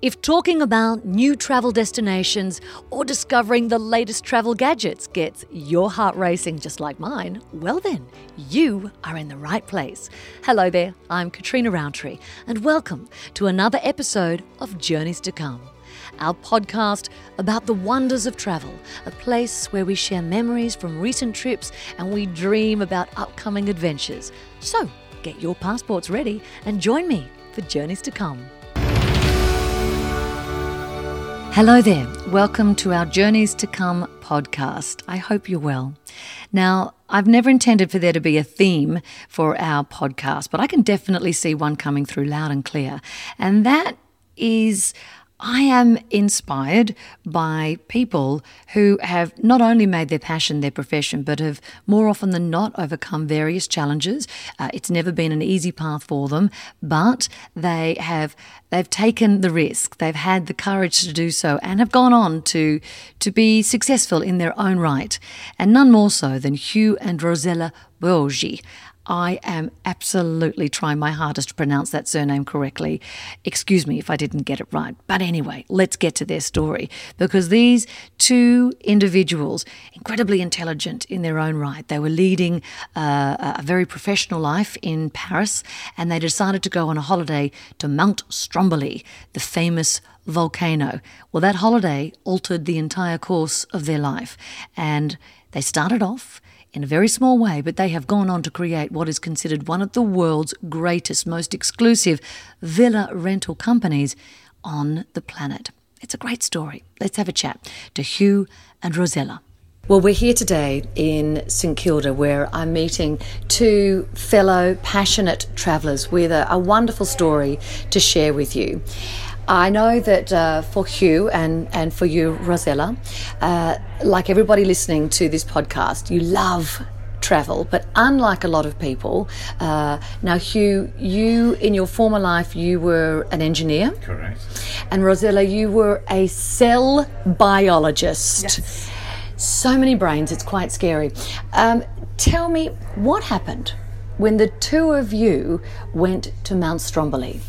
If talking about new travel destinations or discovering the latest travel gadgets gets your heart racing just like mine, well then, you are in the right place. Hello there, I'm Katrina Roundtree, and welcome to another episode of Journeys to Come, our podcast about the wonders of travel, a place where we share memories from recent trips and we dream about upcoming adventures. So, get your passports ready and join me for Journeys to Come. Hello there. Welcome to our Journeys to Come podcast. I hope you're well. Now, I've never intended for there to be a theme for our podcast, but I can definitely see one coming through loud and clear. And that is I am inspired by people who have not only made their passion their profession, but have more often than not overcome various challenges. Uh, it's never been an easy path for them, but they have they've taken the risk. They've had the courage to do so, and have gone on to to be successful in their own right. And none more so than Hugh and Rosella Borgi. I am absolutely trying my hardest to pronounce that surname correctly. Excuse me if I didn't get it right. But anyway, let's get to their story because these two individuals, incredibly intelligent in their own right, they were leading uh, a very professional life in Paris and they decided to go on a holiday to Mount Stromboli, the famous volcano. Well, that holiday altered the entire course of their life and they started off in a very small way, but they have gone on to create what is considered one of the world's greatest, most exclusive villa rental companies on the planet. It's a great story. Let's have a chat to Hugh and Rosella. Well, we're here today in St Kilda where I'm meeting two fellow passionate travellers with a, a wonderful story to share with you. I know that uh, for Hugh and, and for you, Rosella, uh, like everybody listening to this podcast, you love travel, but unlike a lot of people, uh, now Hugh, you in your former life you were an engineer, correct, and Rosella, you were a cell biologist. Yes. So many brains, it's quite scary. Um, tell me what happened when the two of you went to Mount Stromboli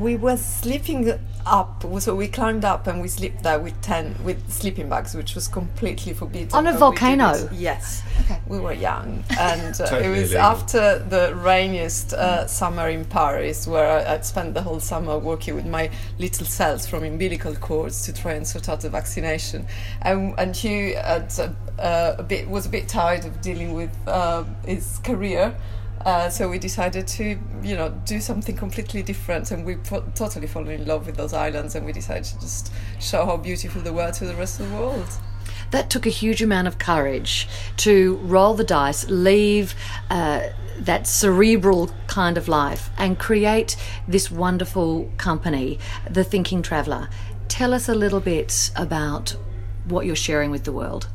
we were sleeping up so we climbed up and we slept there with 10 with sleeping bags which was completely forbidden. On a volcano? yes. Okay. we were young. And uh, totally it was illegal. after the rainiest uh, summer in paris where i'd spent the whole summer working with my little cells from umbilical cords to try and sort out the vaccination. And, and hugh had, uh, a bit was a bit tired of dealing with uh, his career uh, so we decided to, you know, do something completely different, and we totally fallen in love with those islands, and we decided to just show how beautiful they were to the rest of the world. That took a huge amount of courage to roll the dice, leave uh, that cerebral kind of life, and create this wonderful company, the Thinking Traveller. Tell us a little bit about what you're sharing with the world.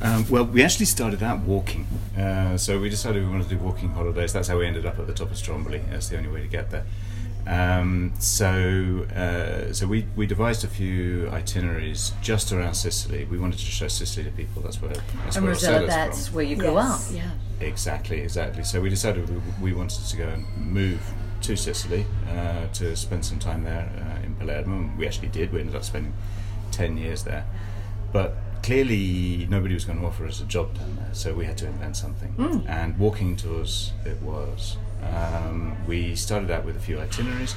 Um, well, we actually started out walking. Uh, so we decided we wanted to do walking holidays. That's how we ended up at the top of Stromboli. That's the only way to get there. Um, so, uh, so we, we devised a few itineraries just around Sicily. We wanted to show Sicily to people. That's where that's and where Rosella, that's from. where you grew yes. up. Yeah. Exactly, exactly. So we decided we, we wanted to go and move to Sicily uh, to spend some time there uh, in Palermo. We actually did. We ended up spending ten years there, but clearly nobody was going to offer us a job down there, so we had to invent something. Mm. And walking tours it was. Um, we started out with a few itineraries,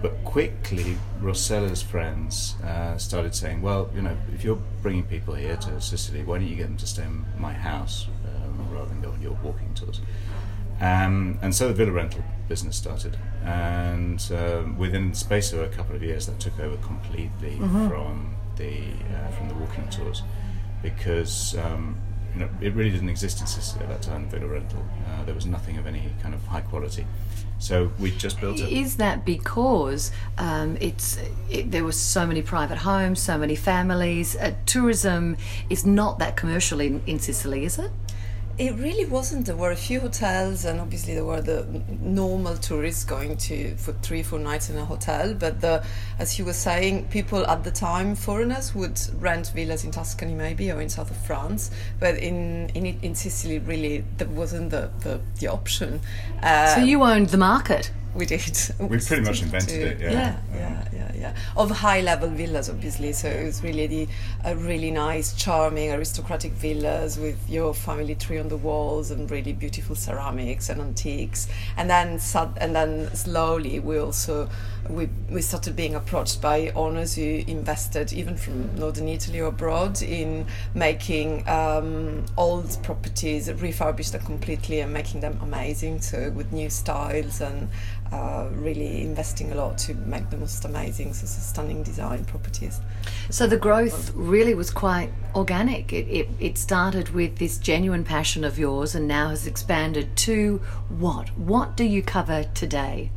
but quickly Rosella's friends uh, started saying, "Well, you know, if you're bringing people here to Sicily, why don't you get them to stay in my house um, rather than go on your walking tours?" Um, and so the villa rental business started, and um, within the space of a couple of years, that took over completely mm-hmm. from the uh, from the walking tours because um, you know it really didn't exist in Sicily at that time. Villa rental, uh, there was nothing of any kind of high quality. So we just built it. Is that because um, it's it, there were so many private homes, so many families? Uh, tourism is not that commercial in, in Sicily, is it? It really wasn't. There were a few hotels, and obviously there were the normal tourists going to for three, four nights in a hotel. But the, as he was saying, people at the time, foreigners would rent villas in Tuscany maybe or in south of France. But in in, in Sicily, really, that wasn't the the, the option. Uh, so you owned the market. We did. We pretty much invented to, it. Yeah. Yeah, yeah, yeah, yeah. Of high level villas, obviously. So it was really the a really nice, charming, aristocratic villas with your family tree on the walls and really beautiful ceramics and antiques. And then and then slowly we also we, we started being approached by owners who invested even from northern Italy or abroad in making um, old properties, refurbish them completely and making them amazing. So with new styles and uh, really investing a lot to make the most amazing, so stunning design properties. So the growth really was quite organic. It, it, it started with this genuine passion of yours and now has expanded to what? What do you cover today?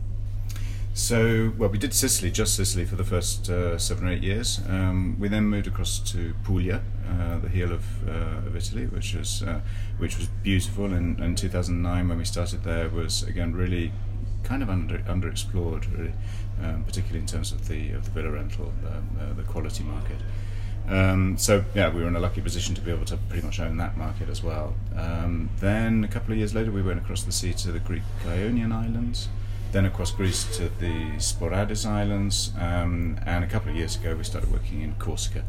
So, well, we did Sicily, just Sicily, for the first uh, seven or eight years. Um, we then moved across to Puglia, uh, the heel of, uh, of Italy, which was uh, which was beautiful. And in 2009, when we started there, was again really kind of under underexplored, really, um, particularly in terms of the of the villa rental, um, uh, the quality market. Um, so yeah, we were in a lucky position to be able to pretty much own that market as well. Um, then a couple of years later, we went across the sea to the Greek Ionian Islands then across Greece to the Sporades Islands, um, and a couple of years ago we started working in Corsica.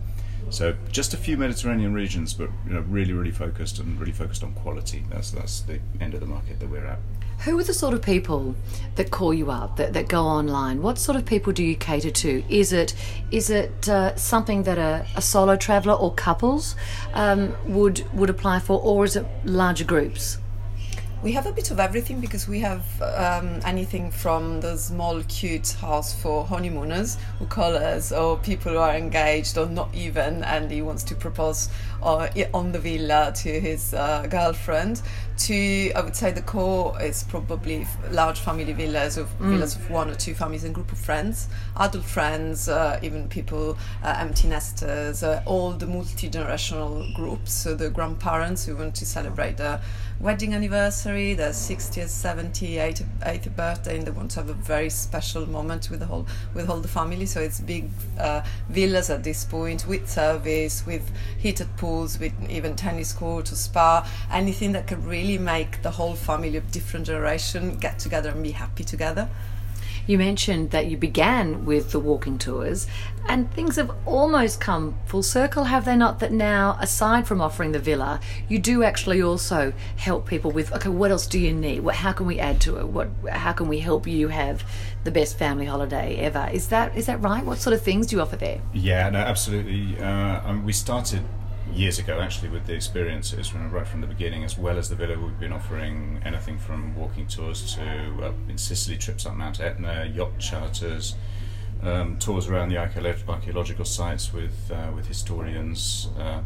So just a few Mediterranean regions, but you know, really, really focused and really focused on quality. That's that's the end of the market that we're at. Who are the sort of people that call you up, that, that go online? What sort of people do you cater to? Is it is it uh, something that a, a, solo traveller or couples um, would would apply for, or is it larger groups? We have a bit of everything because we have um, anything from the small, cute house for honeymooners who call us, or people who are engaged or not even, and he wants to propose uh, on the villa to his uh, girlfriend. To I would say the core is probably large family villas of mm. villas of one or two families and group of friends, adult friends, uh, even people uh, empty nesters, uh, all the multi generational groups. So the grandparents who want to celebrate their wedding anniversary, their 60th, 70th, 80th, birthday, and they want to have a very special moment with the whole with all the family. So it's big uh, villas at this point with service, with heated pools, with even tennis court or spa, anything that can really make the whole family of different generation get together and be happy together. You mentioned that you began with the walking tours, and things have almost come full circle, have they not? That now, aside from offering the villa, you do actually also help people with okay, what else do you need? What, how can we add to it? What, how can we help you have the best family holiday ever? Is that is that right? What sort of things do you offer there? Yeah, no, absolutely. Uh, um, we started years ago actually with the experiences from right from the beginning as well as the villa we've been offering anything from walking tours to in Sicily trips up Mount Etna yacht charters um, tours around the archaeological sites with uh, with historians uh,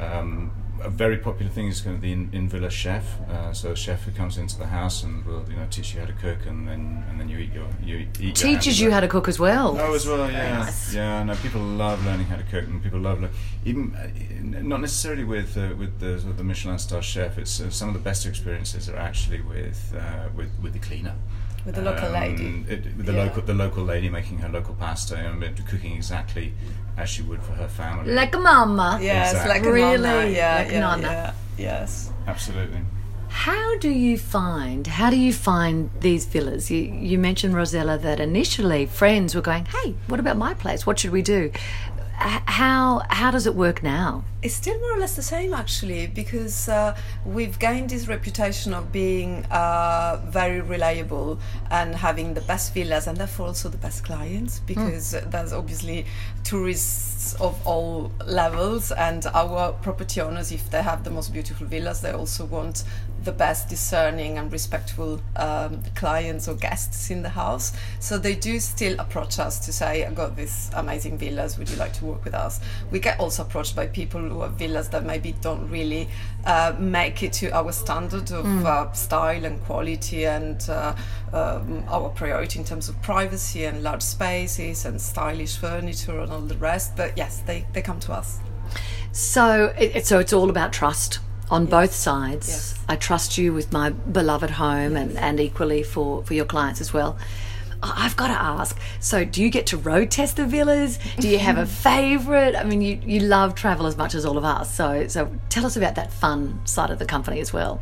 um, a very popular thing is going to be in, in villa chef. Uh, so a chef who comes into the house and will you know teach you how to cook, and then and then you eat your you eat. Teaches you how to cook as well. Oh, as well, yeah, nice. yeah. No, people love learning how to cook, and people love even uh, not necessarily with uh, with the sort of the Michelin star chef. It's uh, some of the best experiences are actually with uh, with with the cleaner with the local um, lady. It, with the yeah. local the local lady making her local pasta and cooking exactly as she would for her family. Like a mama. Yes, exactly. like a really, mama. Yeah, like yeah, nana. Yeah, yes. Absolutely. How do you find how do you find these villas? You you mentioned Rosella that initially friends were going, "Hey, what about my place? What should we do?" How how does it work now? It's still more or less the same actually, because uh, we've gained this reputation of being uh, very reliable and having the best villas and therefore also the best clients. Hmm. Because mm. there's obviously tourists of all levels, and our property owners, if they have the most beautiful villas, they also want the best discerning and respectful um, clients or guests in the house. So they do still approach us to say, "I got these amazing villas. Would you like to work with us?" We get also approached by people who have villas that maybe don't really uh, make it to our standard of mm. uh, style and quality and uh, um, our priority in terms of privacy and large spaces and stylish furniture and all the rest. But yes, they, they come to us. So, it, so it's all about trust on yes. both sides. Yes. I trust you with my beloved home and, and equally for, for your clients as well. Oh, I've got to ask. So, do you get to road test the villas? Do you have a favourite? I mean, you, you love travel as much as all of us. So, so tell us about that fun side of the company as well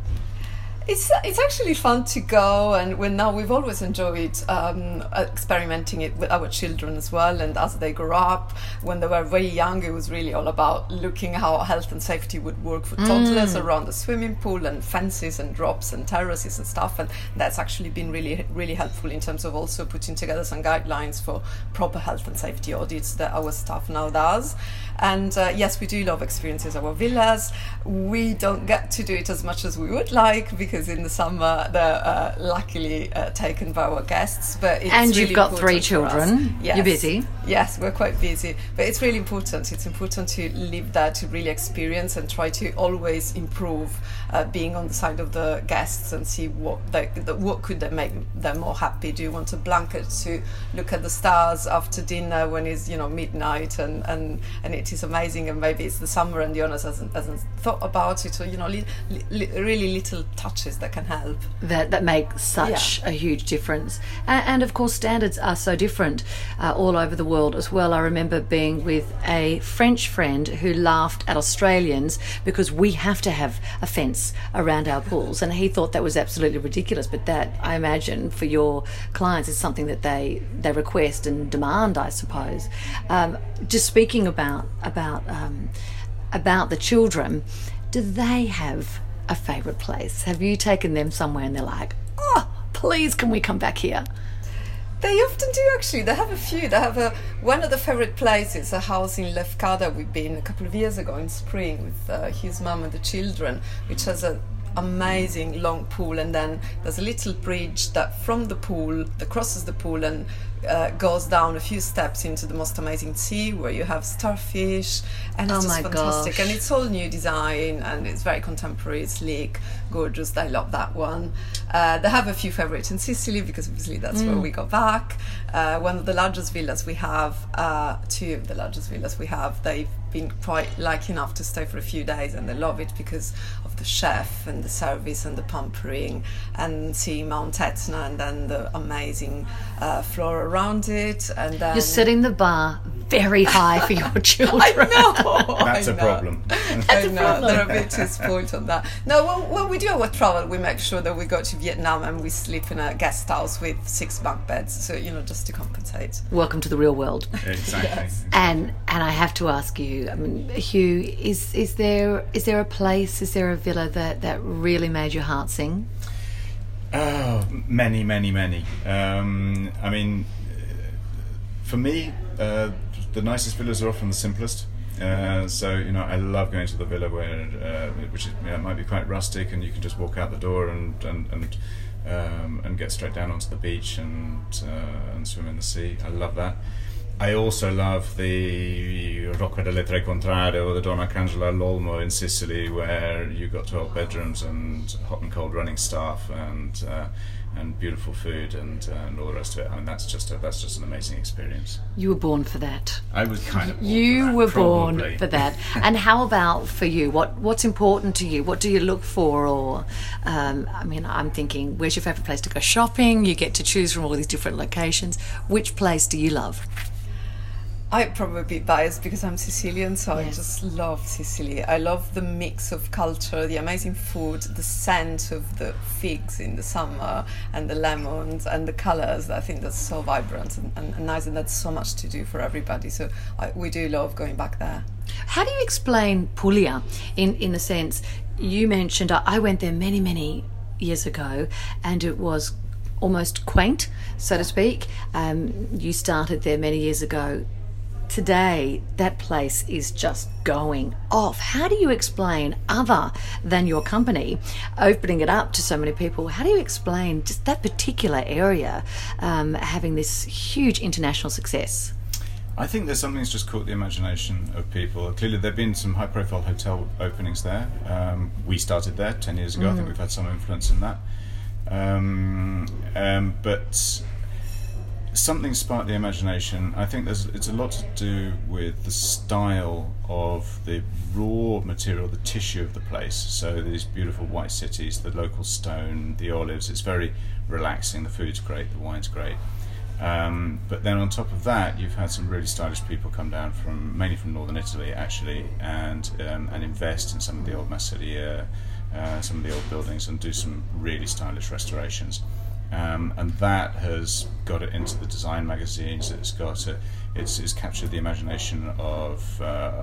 It's it's actually fun to go, and when now we've always enjoyed um, experimenting it with our children as well. And as they grow up, when they were very young, it was really all about looking how health and safety would work for toddlers mm. around the swimming pool and fences and drops and terraces and stuff. And that's actually been really really helpful in terms of also putting together some guidelines for proper health and safety audits that our staff now does. And uh, yes, we do love experiences our villas. We don't get to do it as much as we would like because in the summer they're uh, luckily uh, taken by our guests. But and you've really got three children. Yes. You're busy. Yes, we're quite busy, but it's really important. It's important to live that, to really experience, and try to always improve. Uh, being on the side of the guests and see what they, what could they make them more happy. Do you want a blanket to look at the stars after dinner when it's you know midnight and and and it is amazing and maybe it's the summer and Jonas hasn't hasn't thought about it or you know li- li- really little touches that can help. That that make such yeah. a huge difference. And, and, of course standards are so different uh, all over the world as well. I remember being with a French friend who laughed at Australians because we have to have a fence around our pools. And he thought that was absolutely ridiculous but that I imagine for your clients is something that they they request and demand I suppose. Um, just speaking about about um, about the children, do they have a favourite place? Have you taken them somewhere and they're like, oh, please, can we come back here? They often do actually. They have a few. They have a one of the favorite places, a house in Lefkada. We've been a couple of years ago in spring with uh, his mum and the children, which has a amazing long pool and then there's a little bridge that from the pool that crosses the pool and uh, goes down a few steps into the most amazing sea where you have starfish and it's oh just fantastic gosh. and it's all new design and it's very contemporary sleek gorgeous i love that one uh, they have a few favorites in sicily because obviously that's mm. where we go back uh, one of the largest villas we have uh, two of the largest villas we have they've been quite lucky enough to stay for a few days and they love it because of the chef and the service and the pampering and seeing Mount Etna and then the amazing uh, flora around it. And then you're setting the bar very high for your children. I know. That's I a problem. That's I know. Problem. They're a bit too spoiled on that. No, when, when we do our travel, we make sure that we go to Vietnam and we sleep in a guest house with six bunk beds. So you know, just to compensate. Welcome to the real world. Exactly. yes. And and I have to ask you, I mean, Hugh, is is there is there a place, is there a villa that that really made your heart sing? Oh, many, many, many. Um, I mean, for me, uh, the nicest villas are often the simplest. Uh, so you know, I love going to the villa where, uh, which is, you know, might be quite rustic, and you can just walk out the door and and and, um, and get straight down onto the beach and uh, and swim in the sea. I love that. I also love the Rocca delle Tre Contrade or the Donna Cangela Lolmo in Sicily, where you got 12 bedrooms and hot and cold running staff and uh, and beautiful food and, uh, and all the rest of it. I mean, that's just a, that's just an amazing experience. You were born for that. I was kind of. you that, were probably. born for that. and how about for you? What what's important to you? What do you look for? Or, um, I mean, I'm thinking, where's your favorite place to go shopping? You get to choose from all these different locations. Which place do you love? I'm probably biased because I'm Sicilian, so yes. I just love Sicily. I love the mix of culture, the amazing food, the scent of the figs in the summer, and the lemons and the colors. I think that's so vibrant and, and, and nice, and that's so much to do for everybody. So I, we do love going back there. How do you explain Puglia in in a sense? You mentioned I went there many many years ago, and it was almost quaint, so to speak. Um, you started there many years ago today that place is just going off. How do you explain, other than your company, opening it up to so many people? How do you explain just that particular area um, having this huge international success? I think there's something that's just caught the imagination of people. Clearly, there have been some high profile hotel openings there. Um, we started there 10 years ago. Mm. I think mm. we've had some influence in that. Um, um, but something sparked the imagination. I think there's it's a lot to do with the style of the raw material, the tissue of the place. So these beautiful white cities, the local stone, the olives. It's very relaxing. The food's great. The wine's great. Um, but then on top of that, you've had some really stylish people come down from mainly from northern Italy actually, and um, and invest in some of the old Masseria uh, some of the old buildings and do some really stylish restorations. Um, and that has got it into the design magazines. It's got it. It's, it's captured the imagination of uh,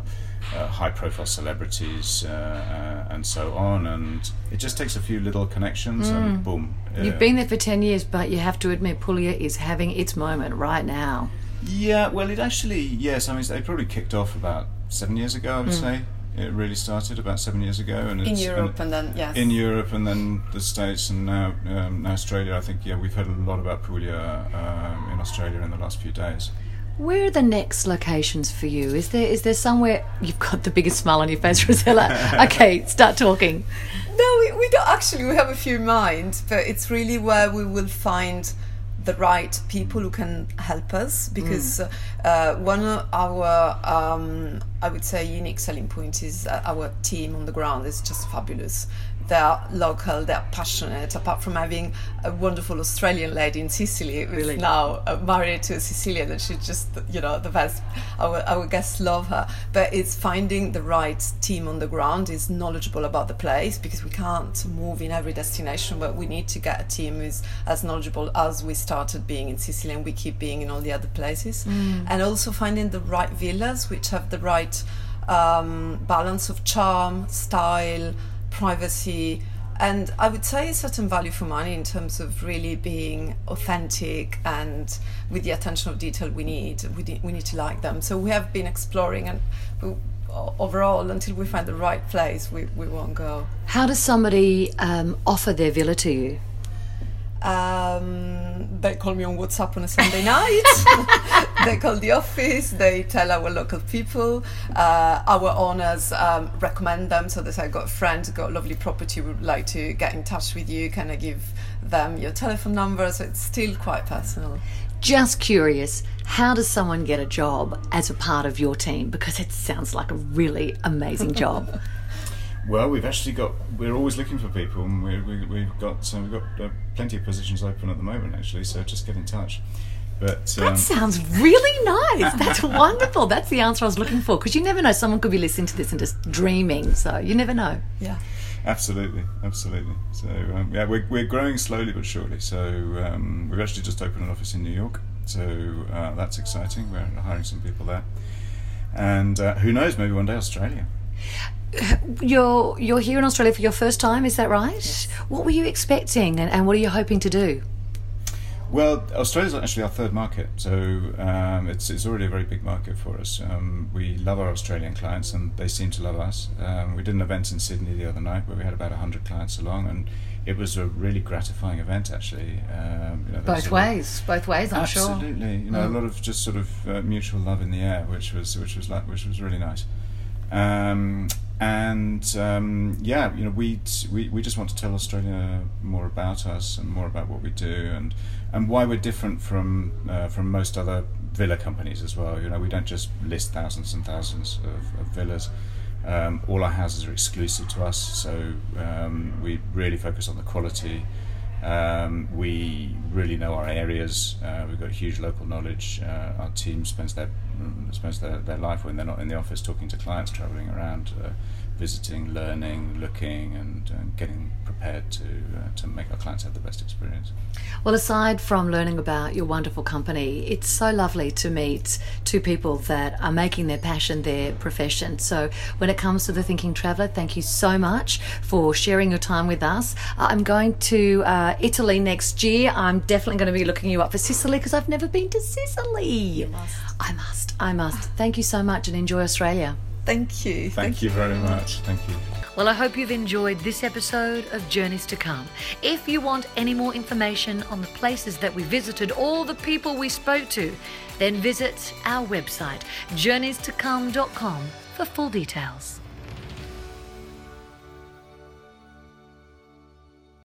uh, high-profile celebrities uh, uh, and so on. And it just takes a few little connections, mm. and boom. You've been there for ten years, but you have to admit, Puglia is having its moment right now. Yeah, well, it actually yes. I mean, they probably kicked off about seven years ago. I would mm. say it really started about seven years ago, and in Europe and, and, then yes, in Europe and then the States and now um, now Australia. I think yeah, we've heard a lot about Puglia um, in Australia in the last few days. Where are the next locations for you? Is there is there somewhere you've got the biggest smile on your face, Rosella? okay, start talking. No, we, we don't actually. We have a few in mind, but it's really where we will find the right people who can help us because mm. uh, one of our um, I would say unique selling point is our team on the ground is just fabulous they're local, they're passionate. Apart from having a wonderful Australian lady in Sicily who's really? now uh, married to a Sicilian, and she's just you know the best. Our our guests love her, but it's finding the right team on the ground is knowledgeable about the place because we can't move in every destination, but we need to get a team who's as knowledgeable as we started being in Sicily and we keep being in all the other places, mm. and also finding the right villas which have the right um, balance of charm, style privacy, and I would say a certain value for money in terms of really being authentic and with the attention of detail we need. We, de- we need to like them. So we have been exploring, and we, overall, until we find the right place, we, we won't go. How does somebody um, offer their villa to you? Um, they call me on WhatsApp on a Sunday night. they call the office. They tell our local people. Uh, our owners um, recommend them. So they say, "I got a friend, got a lovely property. Would like to get in touch with you. Can I give them your telephone number?" So it's still quite personal. Just curious, how does someone get a job as a part of your team? Because it sounds like a really amazing job. Well, we've actually got. We're always looking for people, and we, we, we've got so we've got uh, plenty of positions open at the moment, actually. So just get in touch. But um, that sounds really nice. That's wonderful. That's the answer I was looking for. Because you never know, someone could be listening to this and just dreaming. So you never know. Yeah. Absolutely, absolutely. So um, yeah, we're we're growing slowly but surely. So um, we've actually just opened an office in New York. So uh, that's exciting. We're hiring some people there, and uh, who knows, maybe one day Australia. You're you're here in Australia for your first time, is that right? Yes. What were you expecting, and, and what are you hoping to do? Well, Australia is actually our third market, so um, it's it's already a very big market for us. Um, we love our Australian clients, and they seem to love us. Um, we did an event in Sydney the other night where we had about hundred clients along, and it was a really gratifying event actually. Um, you know, both ways, both ways, I'm absolutely, sure. Absolutely, you know, mm. a lot of just sort of uh, mutual love in the air, which was which was like which was really nice. Um, and um, yeah, you know, we, we we just want to tell Australia more about us and more about what we do and and why we're different from uh, from most other villa companies as well. You know, we don't just list thousands and thousands of, of villas. Um, all our houses are exclusive to us, so um, we really focus on the quality. Um, we really know our areas. Uh, we've got huge local knowledge. Uh, our team spends their spends their, their life when they're not in the office talking to clients, traveling around, uh, visiting, learning, looking, and, and getting prepared to uh, to make our clients have the best experience. Well, aside from learning about your wonderful company, it's so lovely to meet two people that are making their passion their profession. So, when it comes to the Thinking Traveller, thank you so much for sharing your time with us. I'm going to uh, Italy next year. I'm definitely going to be looking you up for Sicily because I've never been to Sicily. I must. I must. Thank you so much and enjoy Australia. Thank you. Thank, Thank you very much. Thank you. Well, I hope you've enjoyed this episode of Journeys to Come. If you want any more information on the places that we visited or the people we spoke to, then visit our website, journeystocome.com, for full details.